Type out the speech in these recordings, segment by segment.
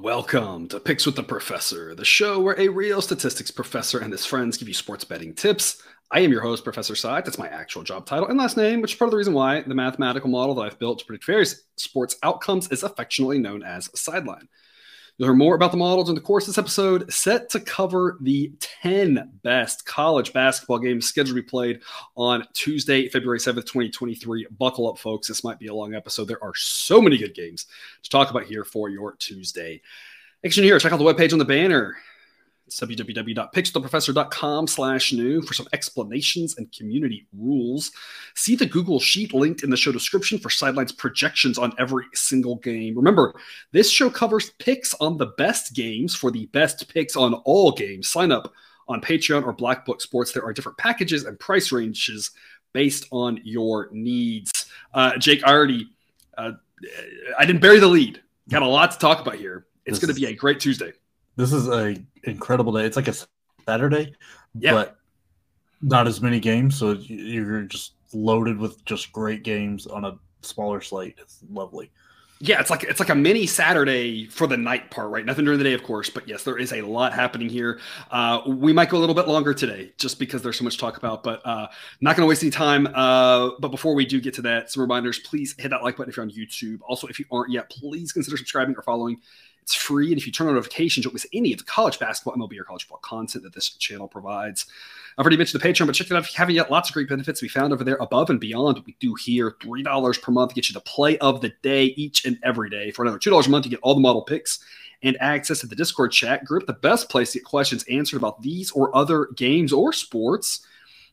Welcome to Picks with the Professor, the show where a real statistics professor and his friends give you sports betting tips. I am your host, Professor Side. That's my actual job title and last name, which is part of the reason why the mathematical model that I've built to predict various sports outcomes is affectionately known as Sideline. You'll hear more about the models in the course this episode, set to cover the 10 best college basketball games scheduled to be played on Tuesday, February 7th, 2023. Buckle up, folks. This might be a long episode. There are so many good games to talk about here for your Tuesday. Action here. Check out the webpage on the banner. It's www.pickswiththeprofessor.com slash new for some explanations and community rules. See the Google Sheet linked in the show description for Sidelines projections on every single game. Remember, this show covers picks on the best games for the best picks on all games. Sign up on Patreon or Black Book Sports. There are different packages and price ranges based on your needs. Uh, Jake, I already, uh, I didn't bury the lead. Got a lot to talk about here. It's going to be a great Tuesday. This is a incredible day. It's like a Saturday, Yeah. but not as many games. So you're just loaded with just great games on a smaller slate. It's lovely. Yeah, it's like it's like a mini Saturday for the night part, right? Nothing during the day, of course, but yes, there is a lot happening here. Uh, we might go a little bit longer today, just because there's so much to talk about. But uh, not going to waste any time. Uh, but before we do get to that, some reminders: please hit that like button if you're on YouTube. Also, if you aren't yet, please consider subscribing or following. It's free, and if you turn on notifications, you'll miss any of the college basketball, MLB, or college football content that this channel provides. I've already mentioned the Patreon, but check it out if you haven't yet. Lots of great benefits be found over there above and beyond what we do here. $3 per month gets you the play of the day each and every day. For another $2 a month, you get all the model picks and access to the Discord chat group, the best place to get questions answered about these or other games or sports.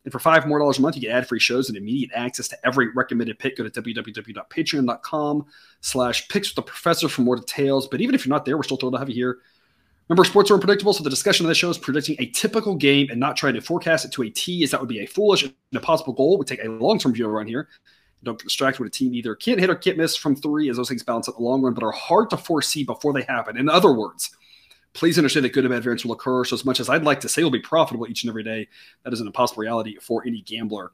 And for five more dollars a month, you get ad-free shows and immediate access to every recommended pick. Go to www.patreon.com slash picks with the professor for more details. But even if you're not there, we're still thrilled to have you here. Remember, sports are unpredictable, so the discussion of this show is predicting a typical game and not trying to forecast it to a T, as that would be a foolish and impossible goal. We take a long-term view around here. Don't get distracted with a team either can't hit or can't miss from three, as those things balance out the long run, but are hard to foresee before they happen. In other words, please understand that good and bad variance will occur. So, as much as I'd like to say will be profitable each and every day, that is an impossible reality for any gambler.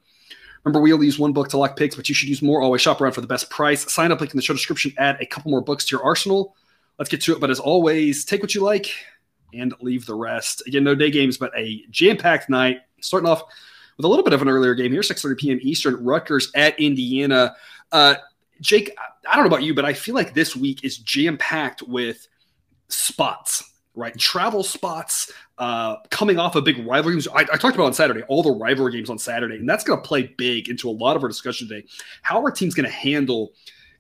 Remember, we only use one book to lock picks, but you should use more. Always shop around for the best price. Sign up link in the show description. Add a couple more books to your arsenal. Let's get to it. But as always, take what you like and leave the rest. Again, no day games, but a jam-packed night. Starting off with a little bit of an earlier game here, 6:30 p.m. Eastern. Rutgers at Indiana. Uh, Jake, I don't know about you, but I feel like this week is jam-packed with spots right? Travel spots uh, coming off of big rivalry games. I, I, talked about on Saturday, all the rivalry games on Saturday, and that's going to play big into a lot of our discussion today. How our team's going to handle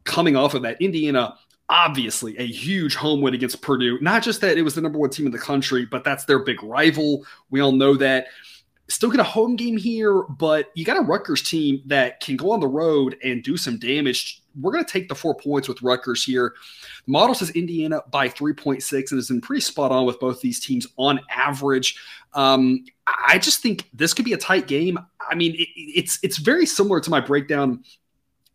coming off of that. Indiana, obviously, a huge home win against Purdue. Not just that it was the number one team in the country, but that's their big rival. We all know that. Still get a home game here, but you got a Rutgers team that can go on the road and do some damage. We're going to take the four points with Rutgers here. The model says Indiana by 3.6 and has been pretty spot on with both these teams on average. Um, I just think this could be a tight game. I mean, it, it's it's very similar to my breakdown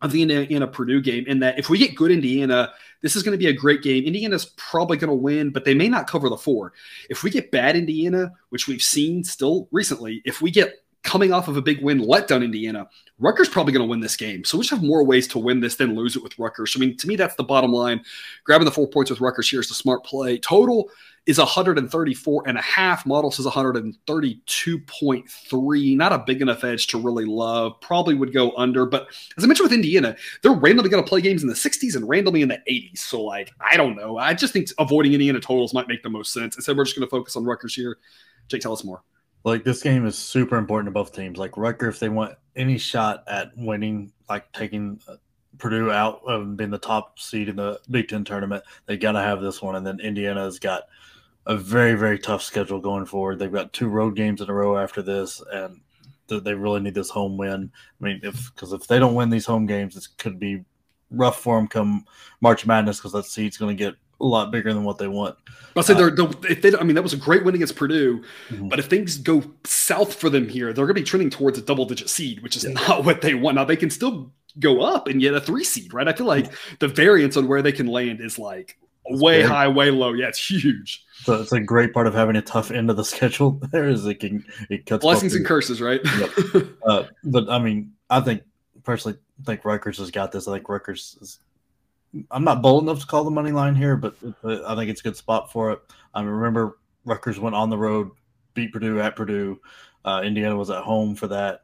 of the Indiana Purdue game in that if we get good Indiana, this is going to be a great game. Indiana's probably going to win, but they may not cover the four. If we get bad Indiana, which we've seen still recently, if we get coming off of a big win, let down Indiana, Rutgers probably going to win this game. So we just have more ways to win this than lose it with Rutgers. I mean, to me, that's the bottom line. Grabbing the four points with Rutgers here is the smart play. Total is 134 and a half. Model says 132.3. Not a big enough edge to really love. Probably would go under. But as I mentioned with Indiana, they're randomly going to play games in the 60s and randomly in the 80s. So, like, I don't know. I just think avoiding Indiana totals might make the most sense. Instead, we're just going to focus on Rutgers here. Jake, tell us more. Like this game is super important to both teams. Like Rutgers, if they want any shot at winning, like taking uh, Purdue out of being the top seed in the Big Ten tournament, they got to have this one. And then Indiana's got a very very tough schedule going forward. They've got two road games in a row after this, and they really need this home win. I mean, if because if they don't win these home games, it could be rough for them come March Madness because that seed's going to get a lot bigger than what they want. I'll say they're, they're if they I mean that was a great win against Purdue, mm-hmm. but if things go south for them here, they're going to be trending towards a double digit seed, which is yeah. not what they want. Now they can still go up and get a three seed, right? I feel like the variance on where they can land is like it's way very, high, way low. Yeah, it's huge. So it's a great part of having a tough end of the schedule. There is it can it cuts blessings and curses, right? yep. uh, but I mean, I think personally think Rutgers has got this. I think Rutgers is I'm not bold enough to call the money line here, but I think it's a good spot for it. I remember Rutgers went on the road, beat Purdue at Purdue. Uh, Indiana was at home for that.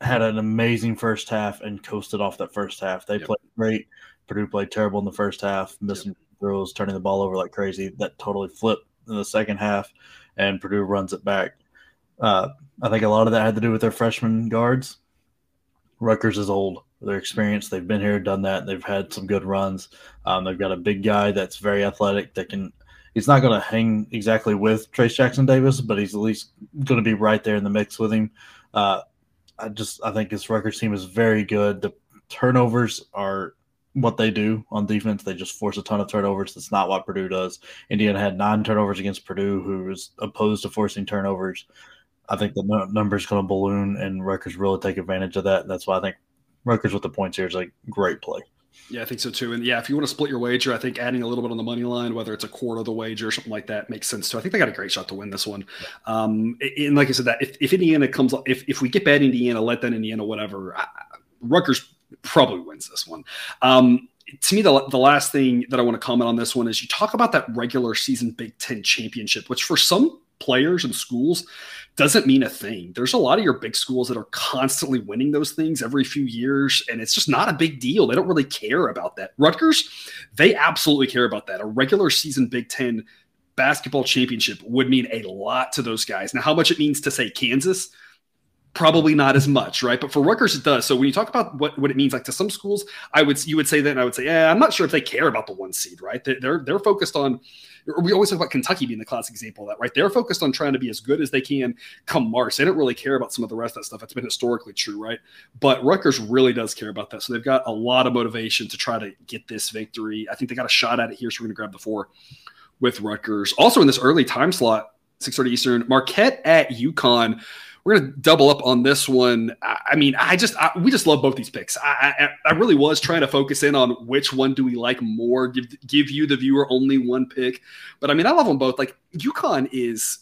Had an amazing first half and coasted off that first half. They yep. played great. Purdue played terrible in the first half, missing yep. throws, turning the ball over like crazy. That totally flipped in the second half, and Purdue runs it back. Uh, I think a lot of that had to do with their freshman guards. Rutgers is old. They're experienced. They've been here, done that. They've had some good runs. Um, they've got a big guy that's very athletic that can. He's not going to hang exactly with Trayce Jackson Davis, but he's at least going to be right there in the mix with him. Uh, I just I think this Rutgers team is very good. The turnovers are what they do on defense. They just force a ton of turnovers. That's not what Purdue does. Indiana had nine turnovers against Purdue, who was opposed to forcing turnovers. I think the number is going to balloon, and Rutgers really take advantage of that. That's why I think Rutgers with the points here is a great play. Yeah, I think so too. And yeah, if you want to split your wager, I think adding a little bit on the money line, whether it's a quarter of the wager or something like that, makes sense too. I think they got a great shot to win this one. Um, and like I said, that if, if Indiana comes, if if we get bad Indiana, let that Indiana, whatever, I, Rutgers probably wins this one. Um, to me, the, the last thing that I want to comment on this one is you talk about that regular season Big Ten championship, which for some players and schools doesn't mean a thing. There's a lot of your big schools that are constantly winning those things every few years, and it's just not a big deal. They don't really care about that. Rutgers, they absolutely care about that. A regular season Big Ten basketball championship would mean a lot to those guys. Now, how much it means to say Kansas, probably not as much, right? But for Rutgers, it does. So when you talk about what, what it means, like to some schools, I would you would say that, and I would say, yeah, I'm not sure if they care about the one seed, right? They're they're focused on. We always talk about Kentucky being the classic example of that, right? They're focused on trying to be as good as they can come March. They don't really care about some of the rest of that stuff. It's been historically true, right? But Rutgers really does care about that. So they've got a lot of motivation to try to get this victory. I think they got a shot at it here. So we're going to grab the four with Rutgers. Also in this early time slot, 6:30 Eastern, Marquette at UConn we're going to double up on this one. I, mean, I just I, we just love both these picks. I, I, I really was trying to focus in on which one do we like more. Give give you the viewer only one pick, but I mean, I love them both. Like UConn is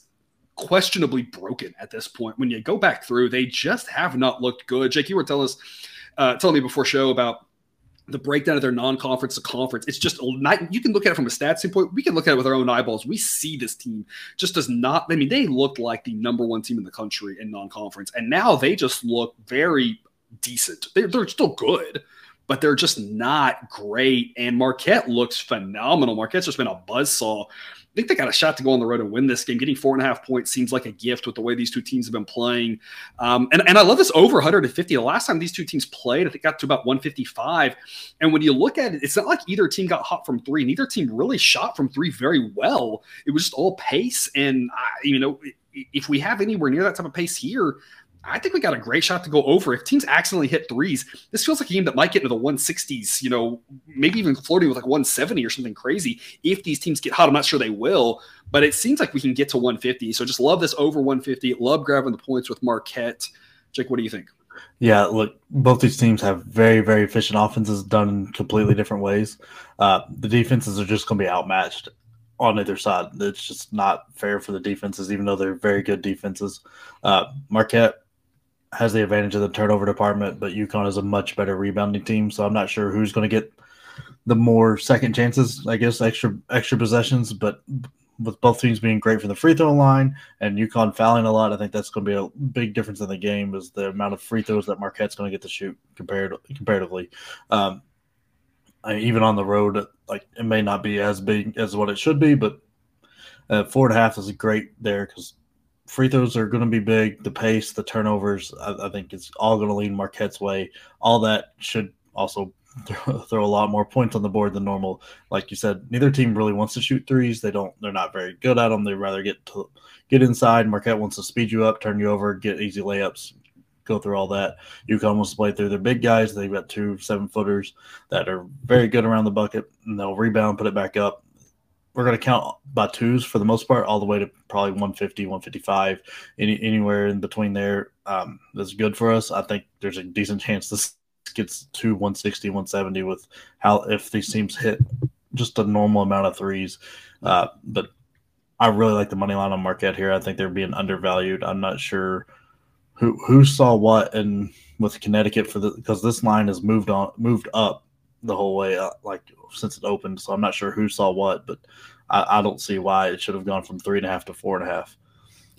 questionably broken at this point. When you go back through, they just have not looked good. Jake, you were telling us, uh, telling me before show about the breakdown of their non-conference to conference. It's just not. You can look at it from a stats standpoint. We can look at it with our own eyeballs. We see this team just does not. I mean, they looked like the number one team in the country in non-conference, and now they just look very decent. They're, they're still good, but they're just not great. And Marquette looks phenomenal. Marquette's just been a buzzsaw I think they got a shot to go on the road and win this game. Getting four and a half points seems like a gift with the way these two teams have been playing. Um, and, and I love this over 150. The last time these two teams played, I think got to about 155. And when you look at it, it's not like either team got hot from three. Neither team really shot from three very well. It was just all pace. And, uh, you know, if we have anywhere near that type of pace here, I think we got a great shot to go over. If teams accidentally hit threes, this feels like a game that might get into the 160s, you know, maybe even flirting with like 170 or something crazy. If these teams get hot, I'm not sure they will, but it seems like we can get to 150. So just love this over 150. Love grabbing the points with Marquette. Jake, what do you think? Yeah, look, both these teams have very, very efficient offenses done in completely different ways. Uh, the defenses are just going to be outmatched on either side. It's just not fair for the defenses, even though they're very good defenses. Uh, Marquette has the advantage of the turnover department, but UConn is a much better rebounding team. So I'm not sure who's going to get the more second chances. I guess extra extra possessions, but with both teams being great from the free throw line and UConn fouling a lot, I think that's going to be a big difference in the game. Is the amount of free throws that Marquette's going to get to shoot compared comparatively. Um, I even on the road, like it may not be as big as what it should be, but uh, four and a half is great there because free throws are going to be big. The pace, the turnovers, I, I think it's all going to lean Marquette's way. All that should also throw, a lot more points on the board than normal. Like you said, neither team really wants to shoot threes. They don't. They're not very good at them. They rather get to get inside. Marquette wants to speed you up, turn you over, get easy layups. Go through all that. UConn wants to play through their big guys. They've got two seven footers that are very good around the bucket, and they'll rebound, put it back up we're going to count by twos for the most part, all the way to probably 150, 155, any, anywhere in between there. Um, that's good for us. I think there's a decent chance this gets to 160, 170 with how if these teams hit just a normal amount of threes. Uh, but I really like the money line on Marquette here. I think they're being undervalued. I'm not sure who who saw what and with Connecticut for the because this line has moved on moved up the whole way, uh, like since it opened. So I'm not sure who saw what, but I, I don't see why it should have gone from three and a half to four and a half.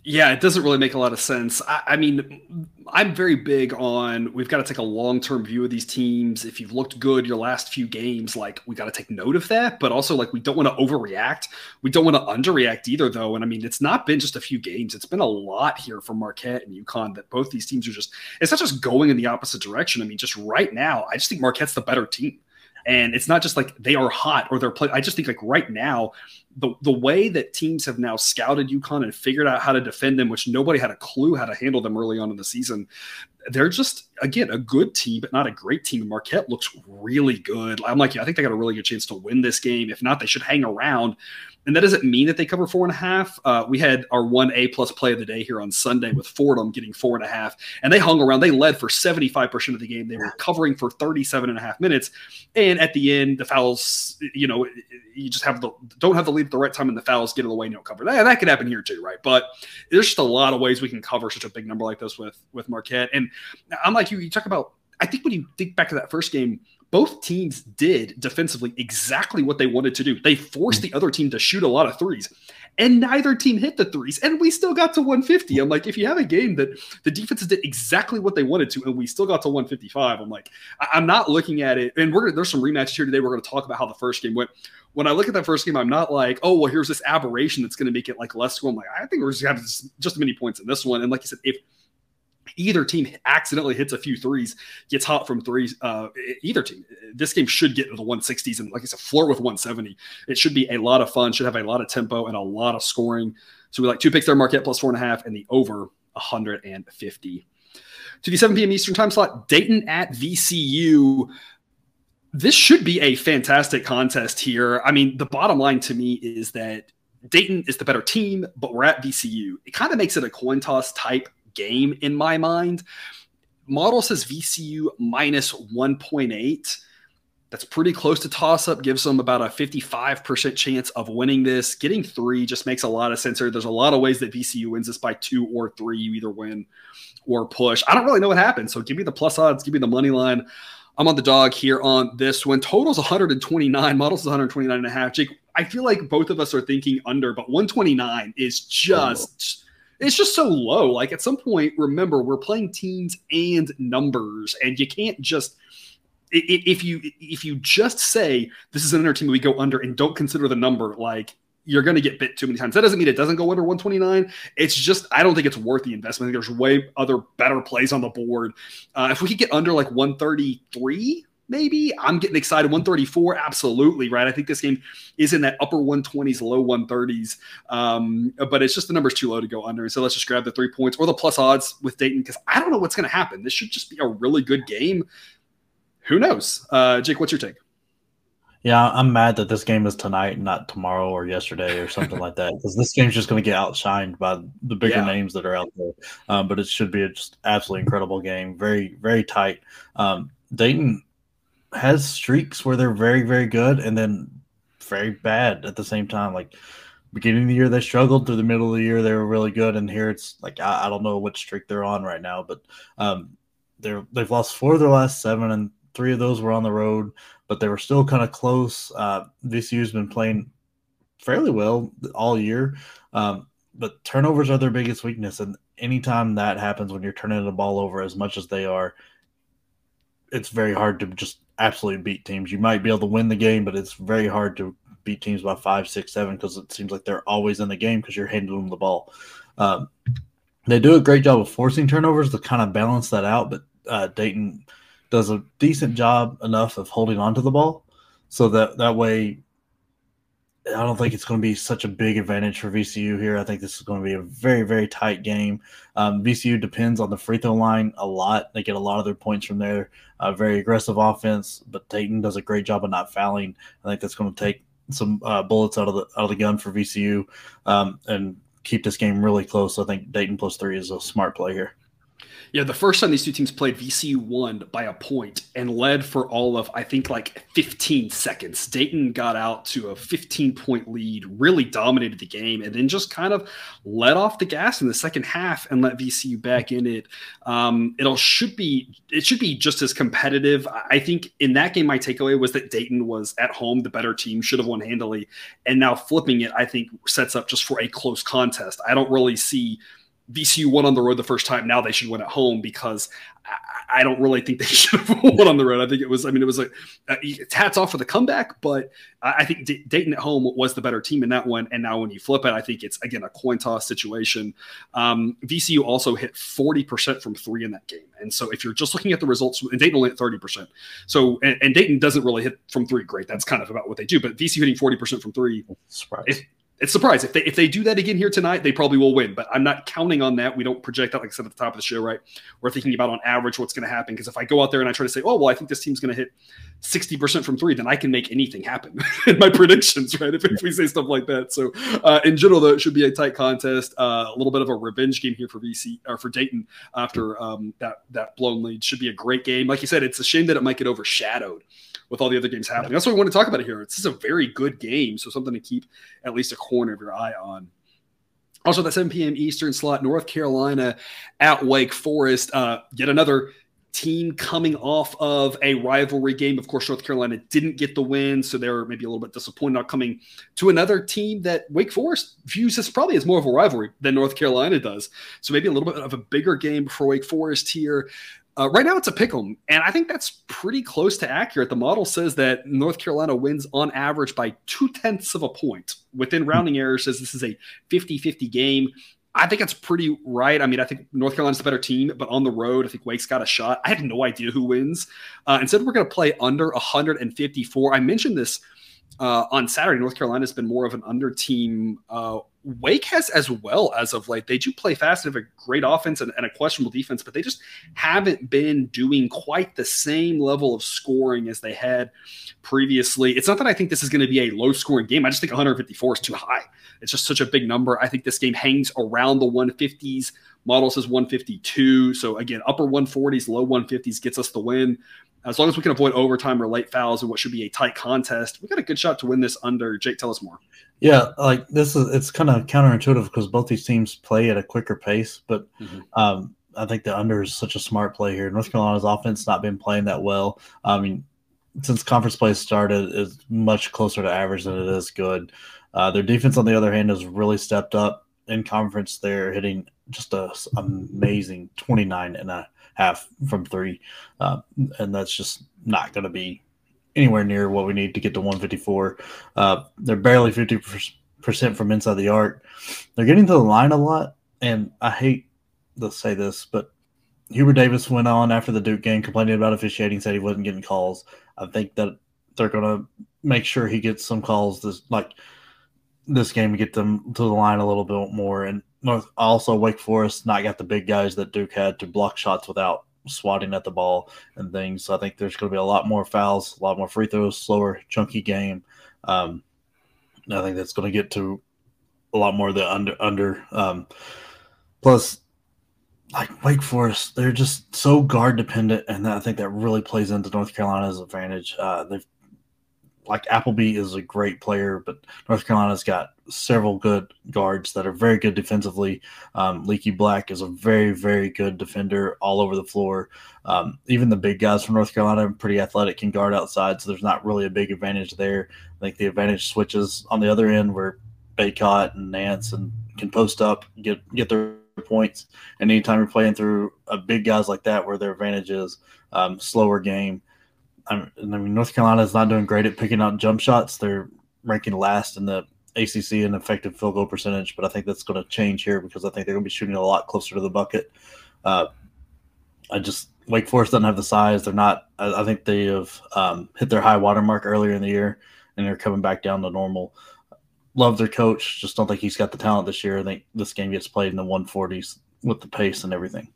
Yeah, it doesn't really make a lot of sense. I, I mean, I'm very big on we've got to take a long term view of these teams. If you've looked good your last few games, like we got to take note of that. But also, like we don't want to overreact. We don't want to underreact either, though. And I mean, it's not been just a few games; it's been a lot here for Marquette and UConn. That both these teams are just it's not just going in the opposite direction. I mean, just right now, I just think Marquette's the better team. And it's not just like they are hot or they're playing. I just think like right now, the the way that teams have now scouted UConn and figured out how to defend them, which nobody had a clue how to handle them early on in the season, they're just again a good team, but not a great team. Marquette looks really good. I'm like, yeah, I think they got a really good chance to win this game. If not, they should hang around and that doesn't mean that they cover four and a half. Uh, we had our one A plus play of the day here on Sunday with Fordham getting four and a half, and they hung around. They led for 75% of the game. They were covering for 37 and a half minutes. And at the end, the fouls, you know, you just have the don't have the lead at the right time and the fouls get in the way and you don't cover. That, that could happen here too, right? But there's just a lot of ways we can cover such a big number like this with with Marquette. And I'm like you, you talk about I think when you think back to that first game, both teams did defensively exactly what they wanted to do. They forced mm. the other team to shoot a lot of threes, and neither team hit the threes, and we still got to 150. I'm like, if you have a game that the defenses did exactly what they wanted to, and we still got to 155, I'm like, I'm not looking at it. And we're there's some rematches here today. We're going to talk about how the first game went. When I look at that first game, I'm not like, oh well, here's this aberration that's going to make it like less. I'm like, I think we're just going to have just as many points in this one. And like you said, if either team accidentally hits a few threes, gets hot from threes. Uh, either team, this game should get to the 160s and, like I said, floor with 170. It should be a lot of fun, should have a lot of tempo and a lot of scoring. So we like two picks there, Marquette plus four and a half, and the over 150. To the 7 p.m. Eastern time slot, Dayton at VCU. This should be a fantastic contest here. I mean, the bottom line to me is that Dayton is the better team, but we're at VCU. It kind of makes it a coin toss type game in my mind. Model says VCU minus 1.8. That's pretty close to toss up, gives them about a 55% chance of winning this. Getting three just makes a lot of sense here. There's a lot of ways that VCU wins this by two or three. You either win or push. I don't really know what happens. So give me the plus odds, give me the money line. I'm on the dog here on this one. Total's 129, models 129 and a half. Jake, I feel like both of us are thinking under, but 129 is just. It's just so low. Like at some point, remember we're playing teams and numbers, and you can't just if you if you just say this is an under team we go under and don't consider the number like you're going to get bit too many times. That doesn't mean it doesn't go under 129. It's just I don't think it's worth the investment. There's way other better plays on the board. Uh, if we could get under like 133, maybe I'm getting excited. 134, absolutely right. I think this game is in that upper 120s, low 130s, um, but it's just the number's too low to go under. So let's just grab the three points or the plus odds with Dayton because I don't know what's going to happen. This should just be a really good game. Who knows? Uh, Jake, what's your take? Yeah, I'm mad that this game is tonight, not tomorrow or yesterday or something like that. Because this game's just going to get outshined by the bigger yeah. names that are out there. Um, but it should be a just absolutely incredible game. Very, very tight. Um, Dayton has streaks where they're very, very good and then very bad at the same time. Like beginning of the year, they struggled. Through the middle of the year, they were really good. And here it's like I, I don't know what streak they're on right now, but um, they're they've lost four of their last seven, and three of those were on the road, but they were still kind of close. Uh, VCU's been playing fairly well all year, um, but turnovers are their biggest weakness, and anytime that happens when you're turning the ball over as much as they are, it's very hard to just absolutely beat teams. You might be able to win the game, but it's very hard to beat teams by five, six, seven because it seems like they're always in the game because you're handing them the ball. Um, they do a great job of forcing turnovers to kind of balance that out, but uh, Dayton does a decent job enough of holding on to the ball so that that way I don't think it's going to be such a big advantage for VCU here. I think this is going to be a very, very tight game. Um, VCU depends on the free throw line a lot. They get a lot of their points from there. Uh, very aggressive offense, but Dayton does a great job of not fouling. I think that's going to take some uh, bullets out of the out of the gun for VCU um, and keep this game really close. I think Dayton plus three is a smart play here. Yeah, the first time these two teams played, VCU won by a point and led for all of, I think, like 15 seconds. Dayton got out to a 15 point lead, really dominated the game, and then just kind of let off the gas in the second half and let VCU back in it. Um, it'll should be it should be just as competitive. I think in that game, my takeaway was that Dayton was at home the better team, should have won handily, and now flipping it, I think sets up just for a close contest. I don't really see VCU won on the road the first time. Now they should win at home because I, I don't really think they should have won on the road. I think it was, I mean, it was like uh, hats off for the comeback, but I think D- Dayton at home was the better team in that one. And now when you flip it, I think it's again a coin toss situation. Um, VCU also hit 40% from three in that game. And so if you're just looking at the results, and Dayton only hit 30%. So, and, and Dayton doesn't really hit from three great. That's kind of about what they do. But VCU hitting 40% from three. Surprise it's surprise if they if they do that again here tonight, they probably will win. But I'm not counting on that. We don't project that, like I said at the top of the show, right? We're thinking about on average what's going to happen. Because if I go out there and I try to say, oh well, I think this team's going to hit 60% from three, then I can make anything happen in my predictions, right? If, if, we say stuff like that. So uh, in general, though, it should be a tight contest. Uh, a little bit of a revenge game here for VC or for Dayton after um, that that blown lead. Should be a great game. Like you said, it's a shame that it might get overshadowed with all the other games happening. That's what we want to talk about here. This is a very good game, so something to keep at least a corner of your eye on. Also, that 7 p.m. Eastern slot, North Carolina at Wake Forest. Uh, yet another team coming off of a rivalry game. Of course, North Carolina didn't get the win, so they're maybe a little bit disappointed not coming to another team that Wake Forest views as probably as more of a rivalry than North Carolina does. So maybe a little bit of a bigger game for Wake Forest here. Uh, right now, it's a pick 'em, and I think that's pretty close to accurate. The model says that North Carolina wins on average by two tenths of a point. Within rounding errors, says this is a 50 50 game. I think it's pretty right. I mean, I think North Carolina's the better team, but on the road, I think Wake's got a shot. I have no idea who wins. Uh, instead, we're going to play under 154. I mentioned this uh, on Saturday. North Carolina's been more of an under team uh, Wake has as well as of late. They do play fast and have a great offense and, and, a questionable defense, but they just haven't been doing quite the same level of scoring as they had previously. It's not that I think this is going to be a low scoring game. I just think 154 is too high. It's just such a big number. I think this game hangs around the 150s. Model says 152. So again, upper 140s, low 150s gets us the win. As long as we can avoid overtime or late fouls in what should be a tight contest, we got a good shot to win this under. Jake, tell us more. Yeah, like this is it's kind of counterintuitive because both these teams play at a quicker pace, but mm-hmm. um, I think the under is such a smart play here. North Carolina's offense not been playing that well. I mean, since conference play started, is much closer to average than it is good. Uh, their defense, on the other hand, has really stepped up in conference. They're hitting just a amazing 29 and a half from three, uh, and that's just not going to be anywhere near what we need to get to 154. Uh, they're barely 50% from inside the arc. They're getting to the line a lot, and I hate to say this, but Hubert Davis went on after the Duke game complaining about officiating, said he wasn't getting calls. I think that they're going to make sure he gets some calls this like this game to get them to the line a little bit more. And North also Wake Forest not got the big guys that Duke had to block shots without swatting at the ball and things. So I think there's going to be a lot more fouls, a lot more free throws, slower, chunky game. Um, I think that's going to get to a lot more of the under under. Um, plus, like Wake Forest, they're just so guard dependent, and I think that really plays into North Carolina's advantage. Uh, they've like Appleby is a great player, but North Carolina's got several good guards that are very good defensively. Um, Leaky Black is a very, very good defender all over the floor. Um, even the big guys from North Carolina are pretty athletic, can guard outside, so there's not really a big advantage there. I think the advantage switches on the other end where Bacot and Nance and can post up, get get their points. And anytime you're playing through a big guys like that, where their advantage is um, slower game I mean, North Carolina is not doing great at picking out jump shots. They're ranking last in the ACC in effective field goal percentage, but I think that's going to change here because I think they're going to be shooting a lot closer to the bucket. Uh, I just Wake Forest doesn't have the size. They're not. I, I think they have um, hit their high water mark earlier in the year, and they're coming back down to normal. Love their coach. Just don't think he's got the talent this year. I think this game gets played in the 140s with the pace and everything.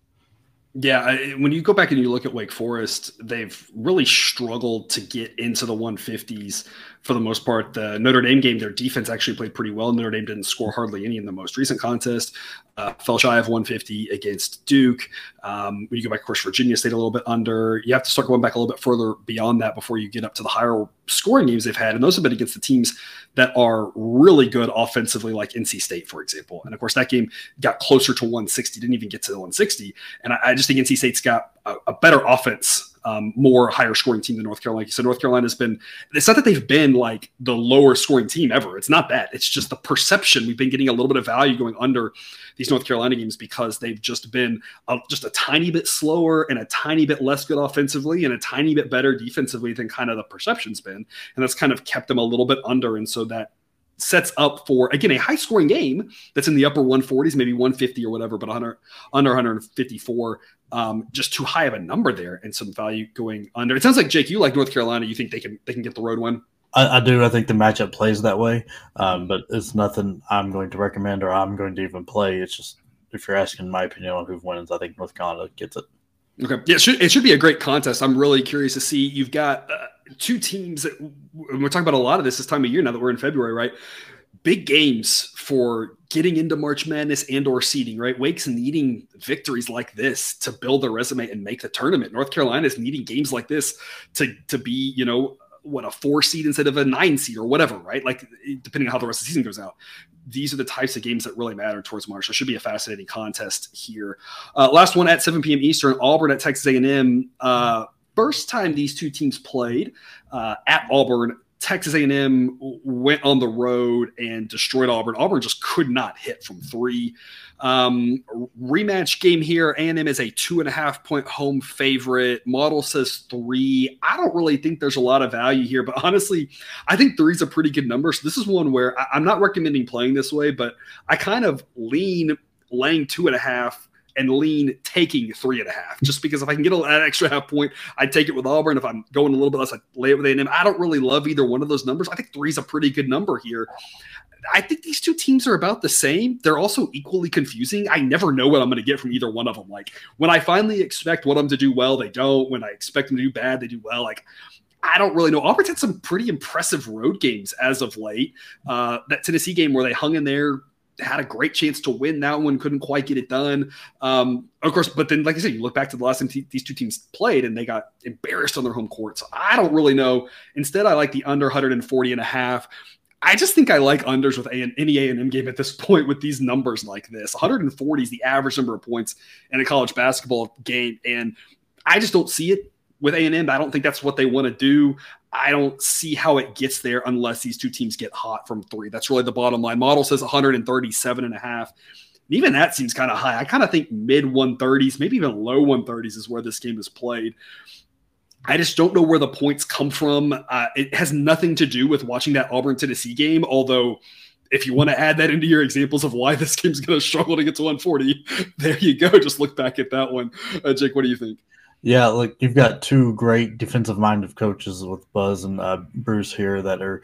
Yeah, when you go back and you look at Wake Forest, they've really struggled to get into the 150s for the most part. The Notre Dame game, their defense actually played pretty well. Notre Dame didn't score hardly any in the most recent contest. Uh, fell shy of 150 against Duke. Um, when you go back, of course, Virginia stayed a little bit under. You have to start going back a little bit further beyond that before you get up to the higher scoring games they've had. And those have been against the teams that are really good offensively, like NC State, for example. And of course, that game got closer to 160, didn't even get to the 160. And I, I just think NC State's got a, a better offense um, more higher scoring team than North Carolina. So North Carolina has been. It's not that they've been like the lower scoring team ever. It's not that. It's just the perception. We've been getting a little bit of value going under these North Carolina games because they've just been a, just a tiny bit slower and a tiny bit less good offensively and a tiny bit better defensively than kind of the perception's been, and that's kind of kept them a little bit under. And so that sets up for again a high scoring game that's in the upper 140s, maybe 150 or whatever, but 100 under 154 um, just too high of a number there and some value going under. It sounds like Jake, you like North Carolina. You think they can they can get the road win? I, I do. I think the matchup plays that way, um, but it's nothing I'm going to recommend or I'm going to even play. It's just if you're asking my opinion on who wins, I think North Carolina gets it. Okay, yeah, it should, it should be a great contest. I'm really curious to see. You've got uh, two teams that we're talking about a lot of this this time of year now that we're in February, right? big games for getting into March Madness and or seeding, right? Wake's needing victories like this to build their resume and make the tournament. North Carolina is needing games like this to to be, you know, what a four seed instead of a nine seed or whatever, right? Like depending on how the rest of the season goes out. These are the types of games that really matter towards March. It should be a fascinating contest here. Uh, last one at 7 p.m. Eastern, Auburn at Texas A&M. Uh, first time these two teams played uh, at Auburn Texas A&M went on the road and destroyed Auburn. Auburn just could not hit from three. Um, rematch game here. A&M is a two and a half point home favorite. Model says three. I don't really think there's a lot of value here, but honestly, I think three is a pretty good number. So this is one where I, I'm not recommending playing this way, but I kind of lean laying two and a half and lean taking three and a half, just because if I can get an extra half point, I'd take it with Auburn. If I'm going a little bit less, I lay it with A&M. I don't really love either one of those numbers. I think three is a pretty good number here. I think these two teams are about the same. They're also equally confusing. I never know what I'm going to get from either one of them. Like when I finally expect one of them to do well, they don't. When I expect them to do bad, they do well. Like I don't really know. Auburn's had some pretty impressive road games as of late. Uh, that Tennessee game where they hung in there, had a great chance to win that one, couldn't quite get it done. Um, of course, but then, like I said, you look back to the last time t- these two teams played and they got embarrassed on their home court. So I don't really know. Instead, I like the under 140 and a half. I just think I like unders with a- any A&M game at this point with these numbers like this. 140 is the average number of points in a college basketball game. And I just don't see it with A&M. I don't think that's what they want to do. I don't see how it gets there unless these two teams get hot from three. That's really the bottom line. Model says 137 and a half. even that seems kind of high. I kind of think mid 130s, maybe even low 130s is where this game is played. I just don't know where the points come from. Uh, it has nothing to do with watching that Auburn Tennessee game, although if you want to add that into your examples of why this game's going to struggle to get to 140, there you go. Just look back at that one. Uh, Jake, what do you think? Yeah, like you've got two great defensive minded coaches with Buzz and uh, Bruce here that are,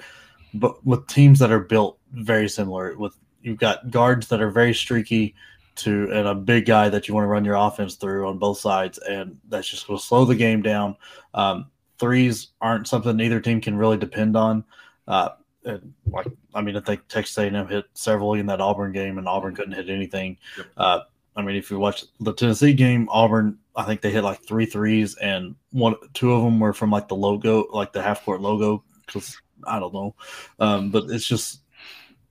but with teams that are built very similar. With you've got guards that are very streaky to and a big guy that you want to run your offense through on both sides, and that's just going to slow the game down. Um, threes aren't something either team can really depend on. Uh, and like I mean, I think Texas A&M hit several in that Auburn game, and Auburn couldn't hit anything. Yep. Uh, I mean, if you watch the Tennessee game, Auburn, I think they hit like three threes, and one, two of them were from like the logo, like the half court logo. Because I don't know, um, but it's just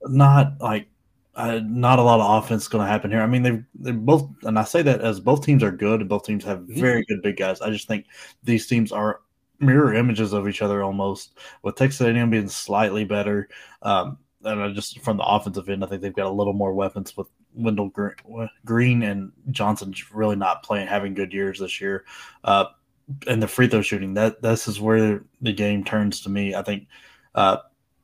not like uh, not a lot of offense going to happen here. I mean, they they both, and I say that as both teams are good, and both teams have mm-hmm. very good big guys. I just think these teams are mirror images of each other almost. With Texas A&M being slightly better, um, and I just from the offensive end, I think they've got a little more weapons with Wendell Green and Johnson really not playing, having good years this year. Uh, and the free throw shooting, that this is where the game turns to me. I think uh,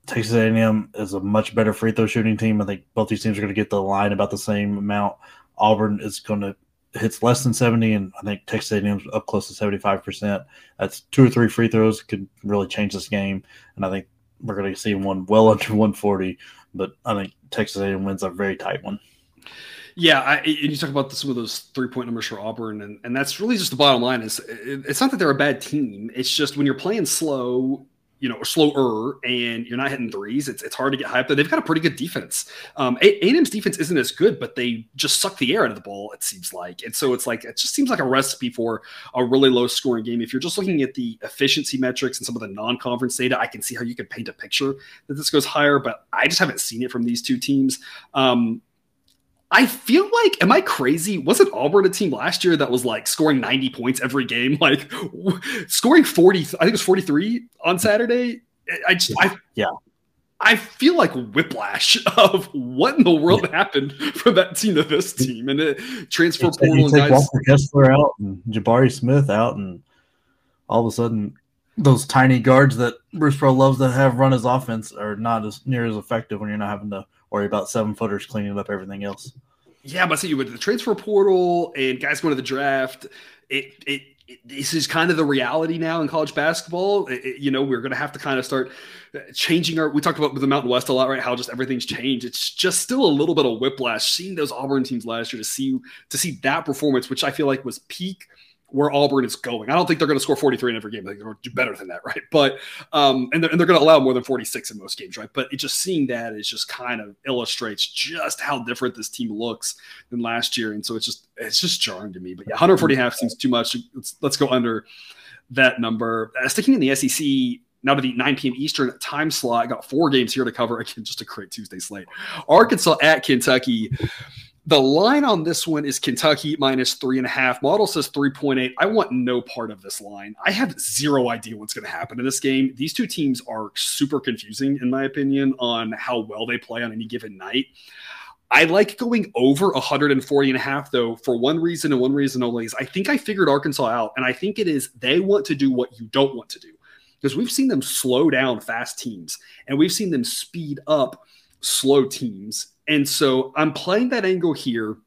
Texas A&M is a much better free throw shooting team. I think both these teams are going to get the line about the same amount. Auburn is going to hits less than 70 and i think texas a&m's up close to 75% that's two or three free throws could really change this game and i think we're going to see one well under 140 but i think texas a&m wins a very tight one Yeah, I, and you talk about the, some of those three point numbers for Auburn, and, and that's really just the bottom line. Is it, it's not that they're a bad team. It's just when you're playing slow, you know, or slower and you're not hitting threes, it's, it's hard to get hyped. They've got a pretty good defense. Um, A&M's defense isn't as good, but they just suck the air out of the ball, it seems like. And so it's like, it just seems like a recipe for a really low scoring game. If you're just looking at the efficiency metrics and some of the non conference data, I can see how you could paint a picture that this goes higher, but I just haven't seen it from these two teams. Um, I feel like, am I crazy? Wasn't Auburn a team last year that was like scoring 90 points every game? Like scoring 40, I think it was 43 on Saturday. I just, I, yeah. I feel like whiplash of what in the world yeah. happened from that team to this team and it transfer it's, portal you take guys. Walker Kessler out and Jabari Smith out and all of a sudden those tiny guards that Bruce Pearl loves to have run his offense are not as near as effective when you're not having to worry about seven footers cleaning up everything else. Yeah, but see, with the transfer portal and guys going to the draft, it it, it this is kind of the reality now in college basketball. It, you know, we're going to have to kind of start uh, changing our. We talked about the Mountain West a lot, right? How just everything's changed. It's just still a little bit of whiplash seeing those Auburn teams last year to see to see that performance, which I feel like was peak where Auburn is going. I don't think they're going to score 43 in every game. They're going to do better than that, right? But um, and they're, and they're going to allow more than 46 in most games, right? But it just seeing that is just kind of illustrates just how different this team looks than last year, and so it's just it's just jarring to me. But yeah, 140 half seems too much. Let's let's go under that number. Uh, sticking in the SEC. Now to the 9 p.m. Eastern time slot. I got four games here to cover. Again, just a great Tuesday slate. Arkansas at Kentucky. The line on this one is Kentucky minus three and a half. Model says 3.8. I want no part of this line. I have zero idea what's going to happen in this game. These two teams are super confusing, in my opinion, on how well they play on any given night. I like going over 140 and a half, though, for one reason and one reason only is I think I figured Arkansas out, and I think it is they want to do what you don't want to do. Because we've seen them slow down fast teams, and we've seen them speed up slow teams. And so I'm playing that angle here.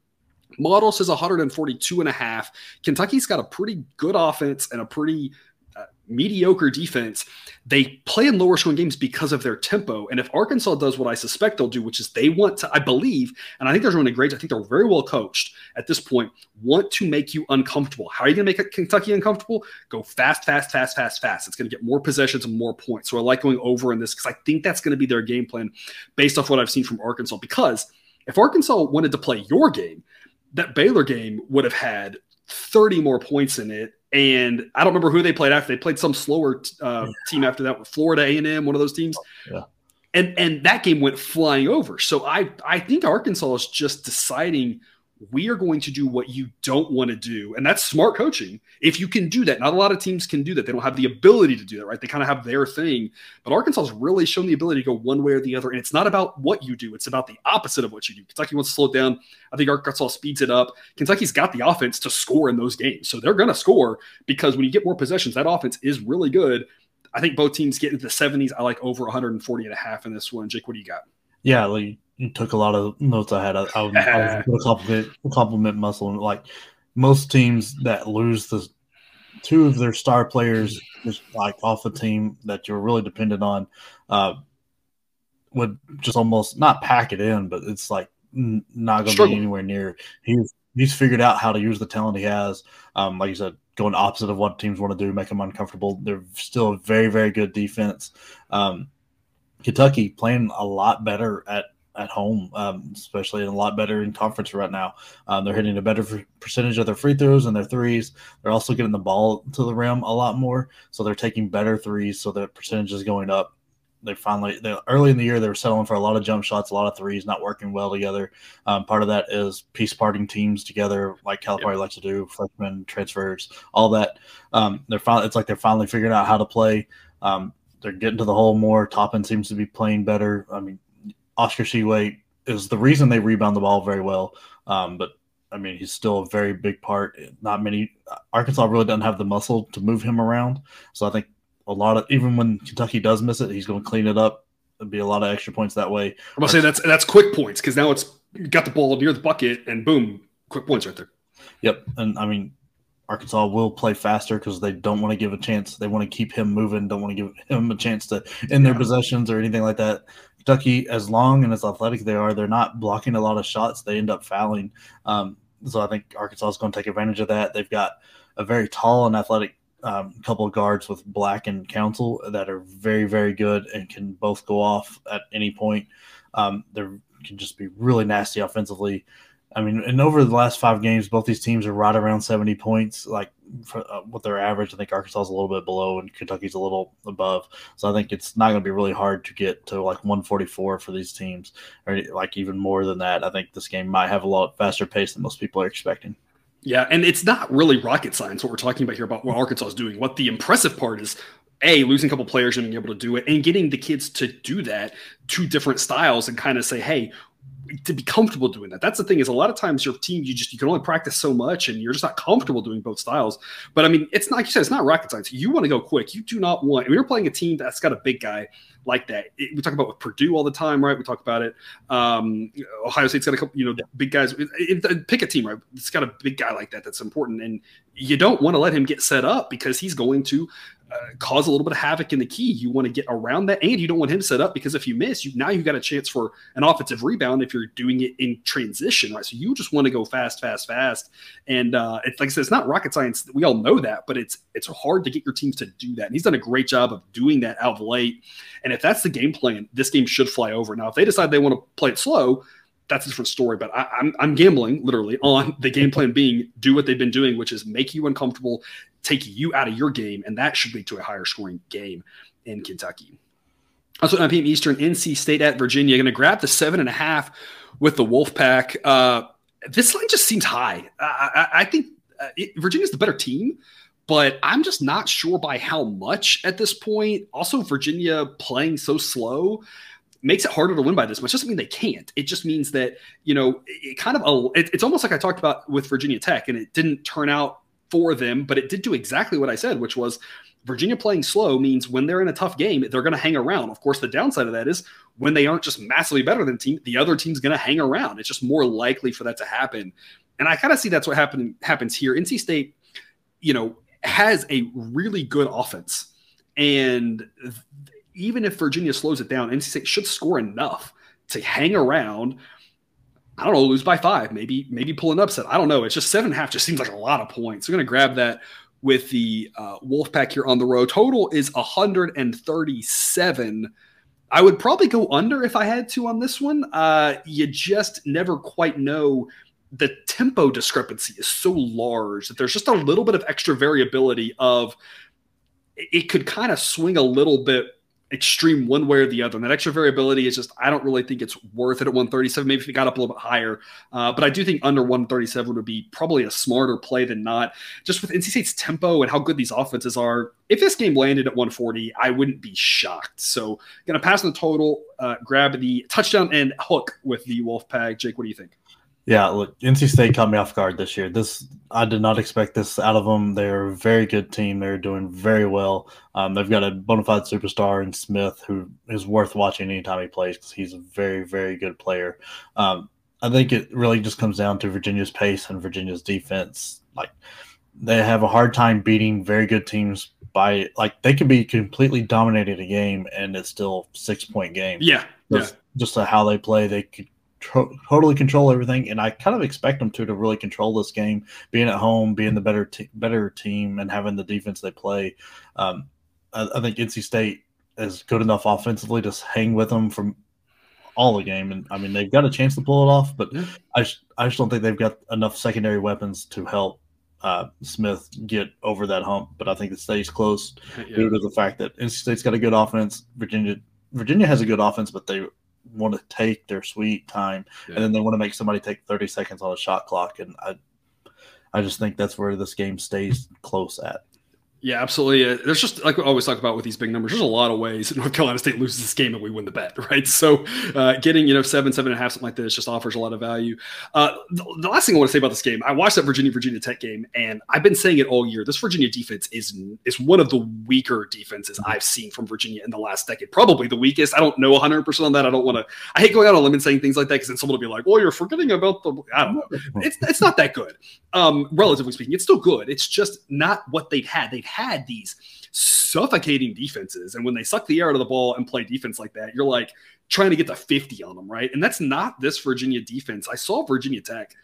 Model says 142 and a half. Kentucky's got a pretty good offense and a pretty mediocre defense. They play in lower scoring games because of their tempo. And if Arkansas does what I suspect they'll do, which is they want to, I believe, and I think they're doing a great, I think they're very well coached at this point, want to make you uncomfortable. How are you going to make Kentucky uncomfortable? Go fast, fast, fast, fast, fast. It's going to get more possessions and more points. So I like going over in this because I think that's going to be their game plan based off what I've seen from Arkansas. Because if Arkansas wanted to play your game, that Baylor game would have had 30 more points in it and I don't remember who they played after. They played some slower uh, team after that, with Florida A and M, one of those teams. Yeah. And and that game went flying over. So I I think Arkansas is just deciding we are going to do what you don't want to do. And that's smart coaching. If you can do that, not a lot of teams can do that. They don't have the ability to do that, right? They kind of have their thing. But Arkansas has really shown the ability to go one way or the other. And it's not about what you do, it's about the opposite of what you do. Kentucky wants to slow it down. I think Arkansas speeds it up. Kentucky's got the offense to score in those games. So they're going to score because when you get more possessions, that offense is really good. I think both teams get into the 70s. I like over 140 and a half in this one. Jake, what do you got? Yeah, like took a lot of notes I had. I, I, I was going to compliment, compliment Muscle. Like most teams that lose the two of their star players, just like off the team that you're really dependent on, uh, would just almost not pack it in, but it's like not going to be anywhere near. He's he's figured out how to use the talent he has. Um, like you said, going opposite of what teams want to do, make them uncomfortable. They're still a very very good defense. Um, Kentucky playing a lot better at at home, um, especially and a lot better in conference right now. Um, they're hitting a better percentage of their free throws and their threes. They're also getting the ball to the rim a lot more, so they're taking better threes, so the percentage is going up. They finally, they, early in the year, they were settling for a lot of jump shots, a lot of threes, not working well together. Um, part of that is piece parting teams together, like Calipari yep. likes to do, freshmen transfers, all that. Um, they're finally, it's like they're finally figuring out how to play. Um, they're getting to the hole more. Toppin seems to be playing better. I mean, Oscar Tshiebwe is the reason they rebound the ball very well. Um, but I mean, he's still a very big part. Not many Arkansas really doesn't have the muscle to move him around. So I think a lot of even when Kentucky does miss it, he's going to clean it up. There'll be a lot of extra points that way. I'm gonna say that's that's quick points because now it's got the ball near the bucket and boom, quick points right there. Yep, and I mean Arkansas will play faster because they don't want to give a chance. They want to keep him moving. Don't want to give him a chance to in their possessions or anything like that. Kentucky, as long and as athletic they are, they're not blocking a lot of shots. They end up fouling. Um, so I think Arkansas is going to take advantage of that. They've got a very tall and athletic um, couple of guards with Black and Council that are very, very good and can both go off at any point. Um, they can just be really nasty offensively. I mean, and over the last five games, both these teams are right around 70 points, like for, uh, what their average. I think Arkansas is a little bit below and Kentucky's a little above. So I think it's not going to be really hard to get to like 144 for these teams, or like even more than that. I think this game might have a lot faster pace than most people are expecting. Yeah, and it's not really rocket science what we're talking about here about what Arkansas is doing. What the impressive part is a losing a couple players and being able to do it and getting the kids to do that two different styles and kind of say hey to be comfortable doing that. That's the thing is a lot of times your team you just you can only practice so much and you're just not comfortable doing both styles. But I mean, it's not like you said, it's not rocket science. You want to go quick. You do not want. When you're playing a team that's got a big guy like that, it, we talk about with Purdue all the time, right? We talk about it. Um, Ohio State's got a couple, you know, big guys. It, it, pick a team, right? It's got a big guy like that that's important, and you don't want to let him get set up because he's going to uh, cause a little bit of havoc in the key. You want to get around that, and you don't want him set up because if you miss, you now you got a chance for an offensive rebound if you're doing it in transition, right? So you just want to go fast, fast, fast, and uh, it's like I said, it's not rocket science. We all know that, but it's it's hard to get your teams to do that. And he's done a great job of doing that out of late. And if that's the game plan, this game should fly over. Now, if they decide they want to play it slow, that's a different story. But I, I'm, I'm gambling literally on the game plan being do what they've been doing, which is make you uncomfortable, take you out of your game, and that should lead to a higher scoring game in Kentucky. Also, 9 p.m. Eastern, NC State at Virginia. Going to grab the seven and a half with the Wolfpack. Uh, this line just seems high. I, I, I think uh, Virginia's the better team, but I'm just not sure by how much at this point. Also, Virginia playing so slow makes it harder to win by this much. Doesn't mean they can't. It just means that you know it kind of it, it's almost like I talked about with Virginia Tech, and it didn't turn out for them, but it did do exactly what I said, which was Virginia playing slow means when they're in a tough game, they're going to hang around. Of course, the downside of that is when they aren't just massively better than the team, the other team's going to hang around. It's just more likely for that to happen. And I kind of see that's what happen, happens here. NC State, you know, has a really good offense. And even if Virginia slows it down, NC State should score enough to hang around. I don't know, lose by five, maybe maybe pull an upset. I don't know. It's just seven and a half. Just seems like a lot of points. We're to grab that with the uh, Wolfpack here on the road. Total is 137. I would probably go under if I had to on this one. Uh, you just never quite know. The tempo discrepancy is so large that there's just a little bit of extra variability of it could kind of swing a little bit extreme one way or the other. And that extra variability is just, I don't really think it's worth it at 137. Maybe if it got up a little bit higher. Uh, but I do think under 137 would be probably a smarter play than not. Just with NC State's tempo and how good these offenses are, if this game landed at 140, I wouldn't be shocked. So going to pass on the total, uh, grab the touchdown and hook with the Wolfpack. Jake, what do you think? Yeah, look, NC State caught me off guard this year. This I did not expect this out of them. They're a very good team. They're doing very well. Um, they've got a bona fide superstar in Smith who is worth watching anytime he plays because he's a very, very good player. Um, I think it really just comes down to Virginia's pace and Virginia's defense. Like they have a hard time beating very good teams by like they could be completely dominating a game and it's still six point game. Yeah, just, yeah. just how they play, they could tro- totally control everything, and I kind of expect them to to really control this game, being at home, being the better te- better team, and having the defense they play. Um, I, I, think NC State is good enough offensively to hang with them from all the game, and I mean they've got a chance to pull it off, but. I just, I just don't think they've got enough secondary weapons to help uh, Smith get over that hump. But I think it stays close yeah. due to the fact that NC State's got a good offense. Virginia Virginia has a good offense, but they want to take their sweet time, yeah. and then they want to make somebody take 30 seconds on a shot clock. And I, I just think that's where this game stays close at. Yeah, absolutely. Uh, there's just like we always talk about with these big numbers. There's a lot of ways that North Carolina State loses this game and we win the bet, right? So, uh, getting you know seven, seven and a half, something like this, just offers a lot of value. Uh, the, the, last thing I want to say about this game, I watched that Virginia Virginia Tech game, and I've been saying it all year. This Virginia defense is is one of the weaker defenses mm-hmm. I've seen from Virginia in the last decade. Probably the weakest. I don't know 100 percent on that. I don't want to. I hate going out on a limb and saying things like that because then someone will be like, "Well, you're forgetting about the." I don't know. It's it's not that good, um, relatively speaking. It's still good. It's just not what they've had. They've had these suffocating defenses. And when they suck the air out of the ball and play defense like that, you're like, trying to get to 50 on them, right? And that's not this Virginia defense. I saw Virginia Tech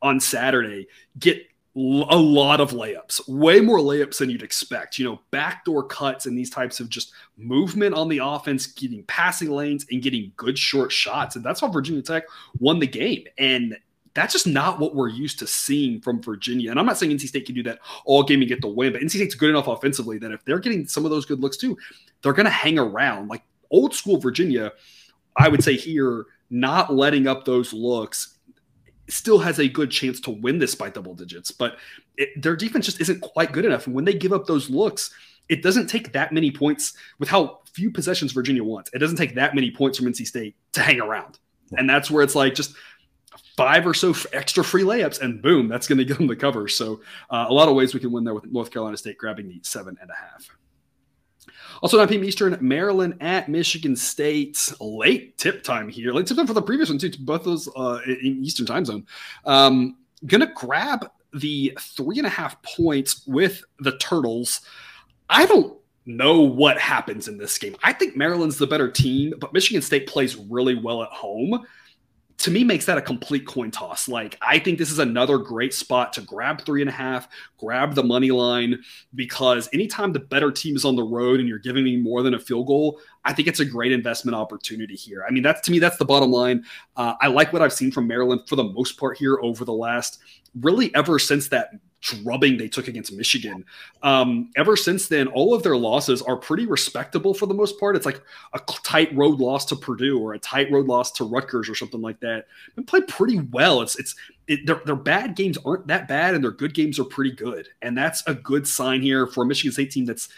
on Saturday get a lot of layups, way more layups than you'd expect. You know, backdoor cuts and these types of just movement on the offense, getting passing lanes and getting good short shots. And that's how Virginia Tech won the game. And that's just not what we're used to seeing from Virginia. And I'm not saying NC State can do that all game and get the win, but NC State's good enough offensively that if they're getting some of those good looks too, they're going to hang around. Like old school Virginia, I would say here, not letting up those looks still has a good chance to win this by double digits, but it, their defense just isn't quite good enough. And when they give up those looks, it doesn't take that many points with how few possessions Virginia wants. It doesn't take that many points from NC State to hang around. And that's where it's like just five or so extra free layups, and boom, that's going to get them the cover. So, uh, a lot of ways we can win there with North Carolina State grabbing the seven and a half. Also, 9 p.m. Eastern, Maryland at Michigan State. Late tip time here. Late tip time for the previous one, too. Both those uh, in Eastern time zone. Um, gonna grab the three and a half points with the Turtles. I don't know what happens in this game. I think Maryland's the better team, but Michigan State plays really well at home to me makes that a complete coin toss. Like, I think this is another great spot to grab three and a half, grab the money line, because anytime the better team is on the road and you're giving me more than a field goal, I think it's a great investment opportunity here. I mean, that's to me, that's the bottom line. Uh, I like what I've seen from Maryland for the most part here over the last really ever since that drubbing they took against Michigan. Um, ever since then, all of their losses are pretty respectable for the most part. It's like a tight road loss to Purdue or a tight road loss to Rutgers or something like that. They play pretty well. It's it's it, their, their bad games aren't that bad and their good games are pretty good, and that's a good sign here for a Michigan State team that's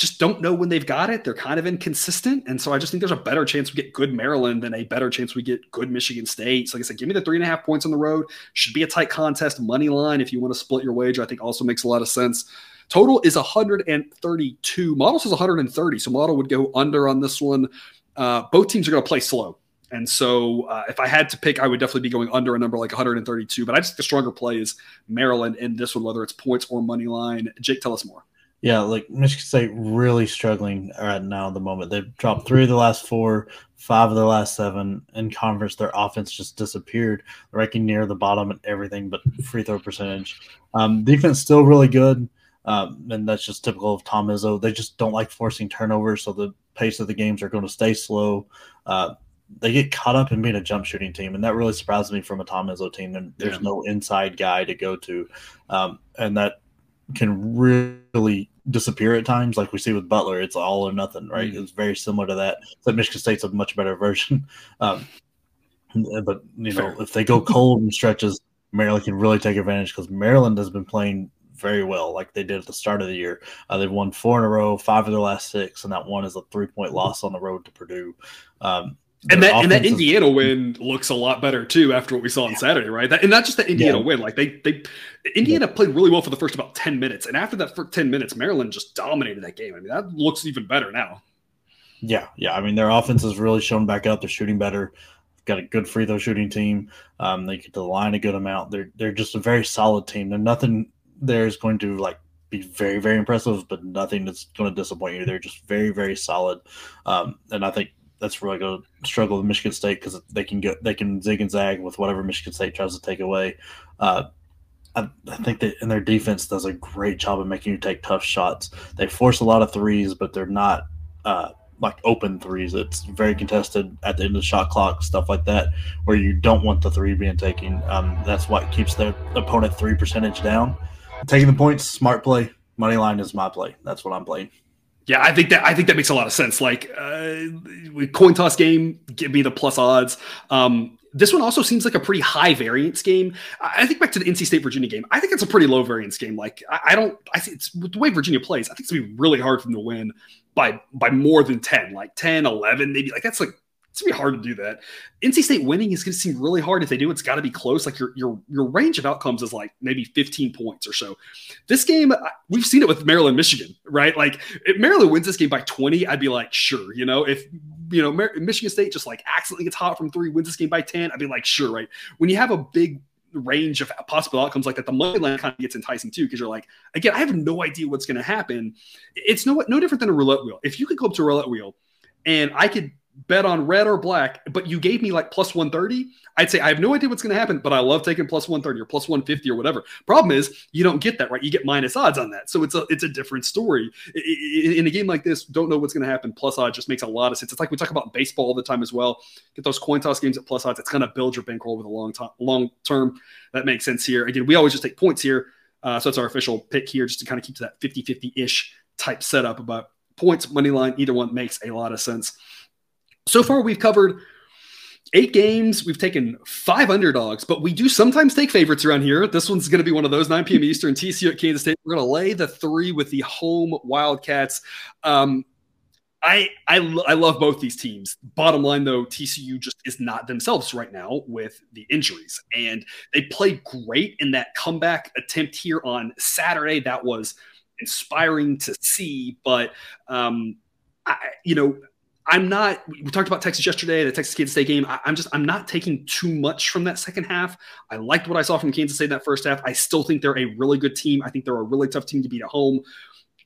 just don't know when they've got it. They're kind of inconsistent. And so I just think there's a better chance we get good Maryland than a better chance we get good Michigan State. So like I said, give me the three and a half points on the road. Should be a tight contest. Money line, if you want to split your wager, I think also makes a lot of sense. Total is 132. Model says 130. So model would go under on this one. Uh, both teams are going to play slow. And so, uh, if I had to pick, I would definitely be going under a number like 132. But I just think the stronger play is Maryland in this one, whether it's points or money line. Jake, tell us more. Yeah, like Michigan State really struggling right now at the moment. They've dropped three of the last four, five of the last seven. In conference, their offense just disappeared, They're ranking near the bottom and everything but free throw percentage. Um, defense still really good, um, and that's just typical of Tom Izzo. They just don't like forcing turnovers, so the pace of the games are going to stay slow. Uh, they get caught up in being a jump shooting team, and that really surprised me from a Tom Izzo team. And there's yeah. no inside guy to go to, um, and that can really disappear at times, like we see with Butler. It's all or nothing, right? Mm-hmm. It's very similar to that. But Michigan State's a much better version. Um, but you know, if they go cold and stretches, Maryland can really take advantage because Maryland has been playing very well, like they did at the start of the year. Uh, they've won four in a row, five of their last six, and that one is a three point loss on the road to Purdue. Um, and that and that Indiana win looks a lot better too after what we saw on Saturday, right? That, and not just the Indiana yeah. win, like they they Indiana yeah. played really well for the first about ten minutes, and after that first ten minutes, Maryland just dominated that game. I mean, that looks even better now. Yeah, yeah. I mean, their offense has really shown back up. They're shooting better. Got a good free throw shooting team. Um, they get to the line a good amount. They're they're just a very solid team. They're nothing there is going to like be very very impressive, but nothing that's going to disappoint you. They're just very very solid. Um, and I think that's really going to struggle with Michigan State because they can get they can zig and zag with whatever Michigan State tries to take away. Uh, I, I, think that in their defense does a great job of making you take tough shots. They force a lot of threes, but they're not uh, like open threes. It's very contested at the end of the shot clock, stuff like that, where you don't want the three being taken. Um, that's what keeps their opponent three percentage down. Taking the points, smart play. Money line is my play. That's what I'm playing. Yeah, I think that I think that makes a lot of sense. Like uh, coin toss game, give me the plus odds. Um, this one also seems like a pretty high variance game. I think back to the NC State Virginia game. I think it's a pretty low variance game. Like I, I don't, I think it's the way Virginia plays. I think it's gonna be really hard for them to win by by more than 10, like 10, 11, maybe. Like that's like gonna be hard to do that. NC State winning is gonna seem really hard. If they do, it's got to be close. Like your your your range of outcomes is like maybe 15 points or so. This game, we've seen it with Maryland, Michigan, right? Like if Maryland wins this game by 20, I'd be like, sure. You know, if you know Mar- Michigan State just like accidentally gets hot from three, wins this game by 10, I'd be like, sure, right? When you have a big range of possible outcomes like that, the money line kind of gets enticing too, because you're like, again, I have no idea what's going to happen. It's no no different than a roulette wheel. If you could go up to a roulette wheel and I could bet on red or black, but you gave me like plus 130, I'd say I have no idea what's going to happen, but I love taking plus 130 or plus 150 or whatever. Problem is, you don't get that right. You get minus odds on that, so it's a it's a different story. In a game like this, don't know what's going to happen. Plus odds just makes a lot of sense. It's like we talk about baseball all the time as well. Get those coin toss games at plus odds. It's going to build your bankroll over the long time, long term. That makes sense here. Again, we always just take points here, uh, so that's our official pick here, just to kind of keep to that 50-50 ish type setup about points, money line. Either one makes a lot of sense. So far, we've covered eight games. We've taken five underdogs, but we do sometimes take favorites around here. This one's going to be one of those 9 p.m. Eastern, TCU at Kansas State. We're going to lay the three with the home Wildcats. Um, I, I I love both these teams. Bottom line, though, TCU just is not themselves right now with the injuries, and they played great in that comeback attempt here on Saturday. That was inspiring to see, but um, I, you know, I'm not. We talked about Texas yesterday, the Texas Kansas State game. I, am just. I'm not taking too much from that second half. I liked what I saw from Kansas State in that first half. I still think they're a really good team. I think they're a really tough team to beat at home.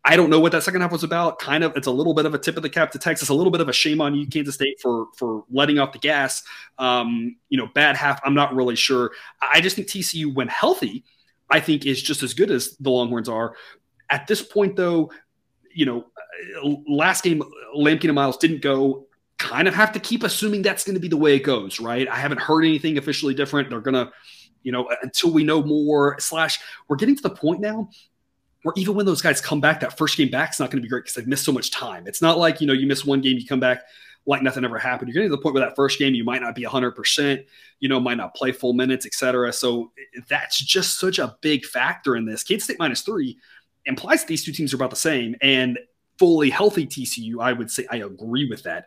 I don't know what that second half was about. Kind of, it's a little bit of a tip of the cap to Texas. A little bit of a shame on you, Kansas State, for for letting off the gas. Um, you know, bad half. I'm not really sure. I just think TCU, when healthy, I think is just as good as the Longhorns are. At this point, though, you know, last game, Lampkin and Miles didn't go. Kind of have to keep assuming that's going to be the way it goes, right? I haven't heard anything officially different. They're going to, you know, until we know more. Slash, we're getting to the point now where even when those guys come back, that first game back is not going to be great because they've missed so much time. It's not like, you know, you miss one game, you come back like nothing ever happened. You're getting to the point where that first game, you might not be 100%, you know, might not play full minutes, etc. So that's just such a big factor in this. Kansas State minus three implies that these two teams are about the same. And fully healthy TCU, I would say I agree with that.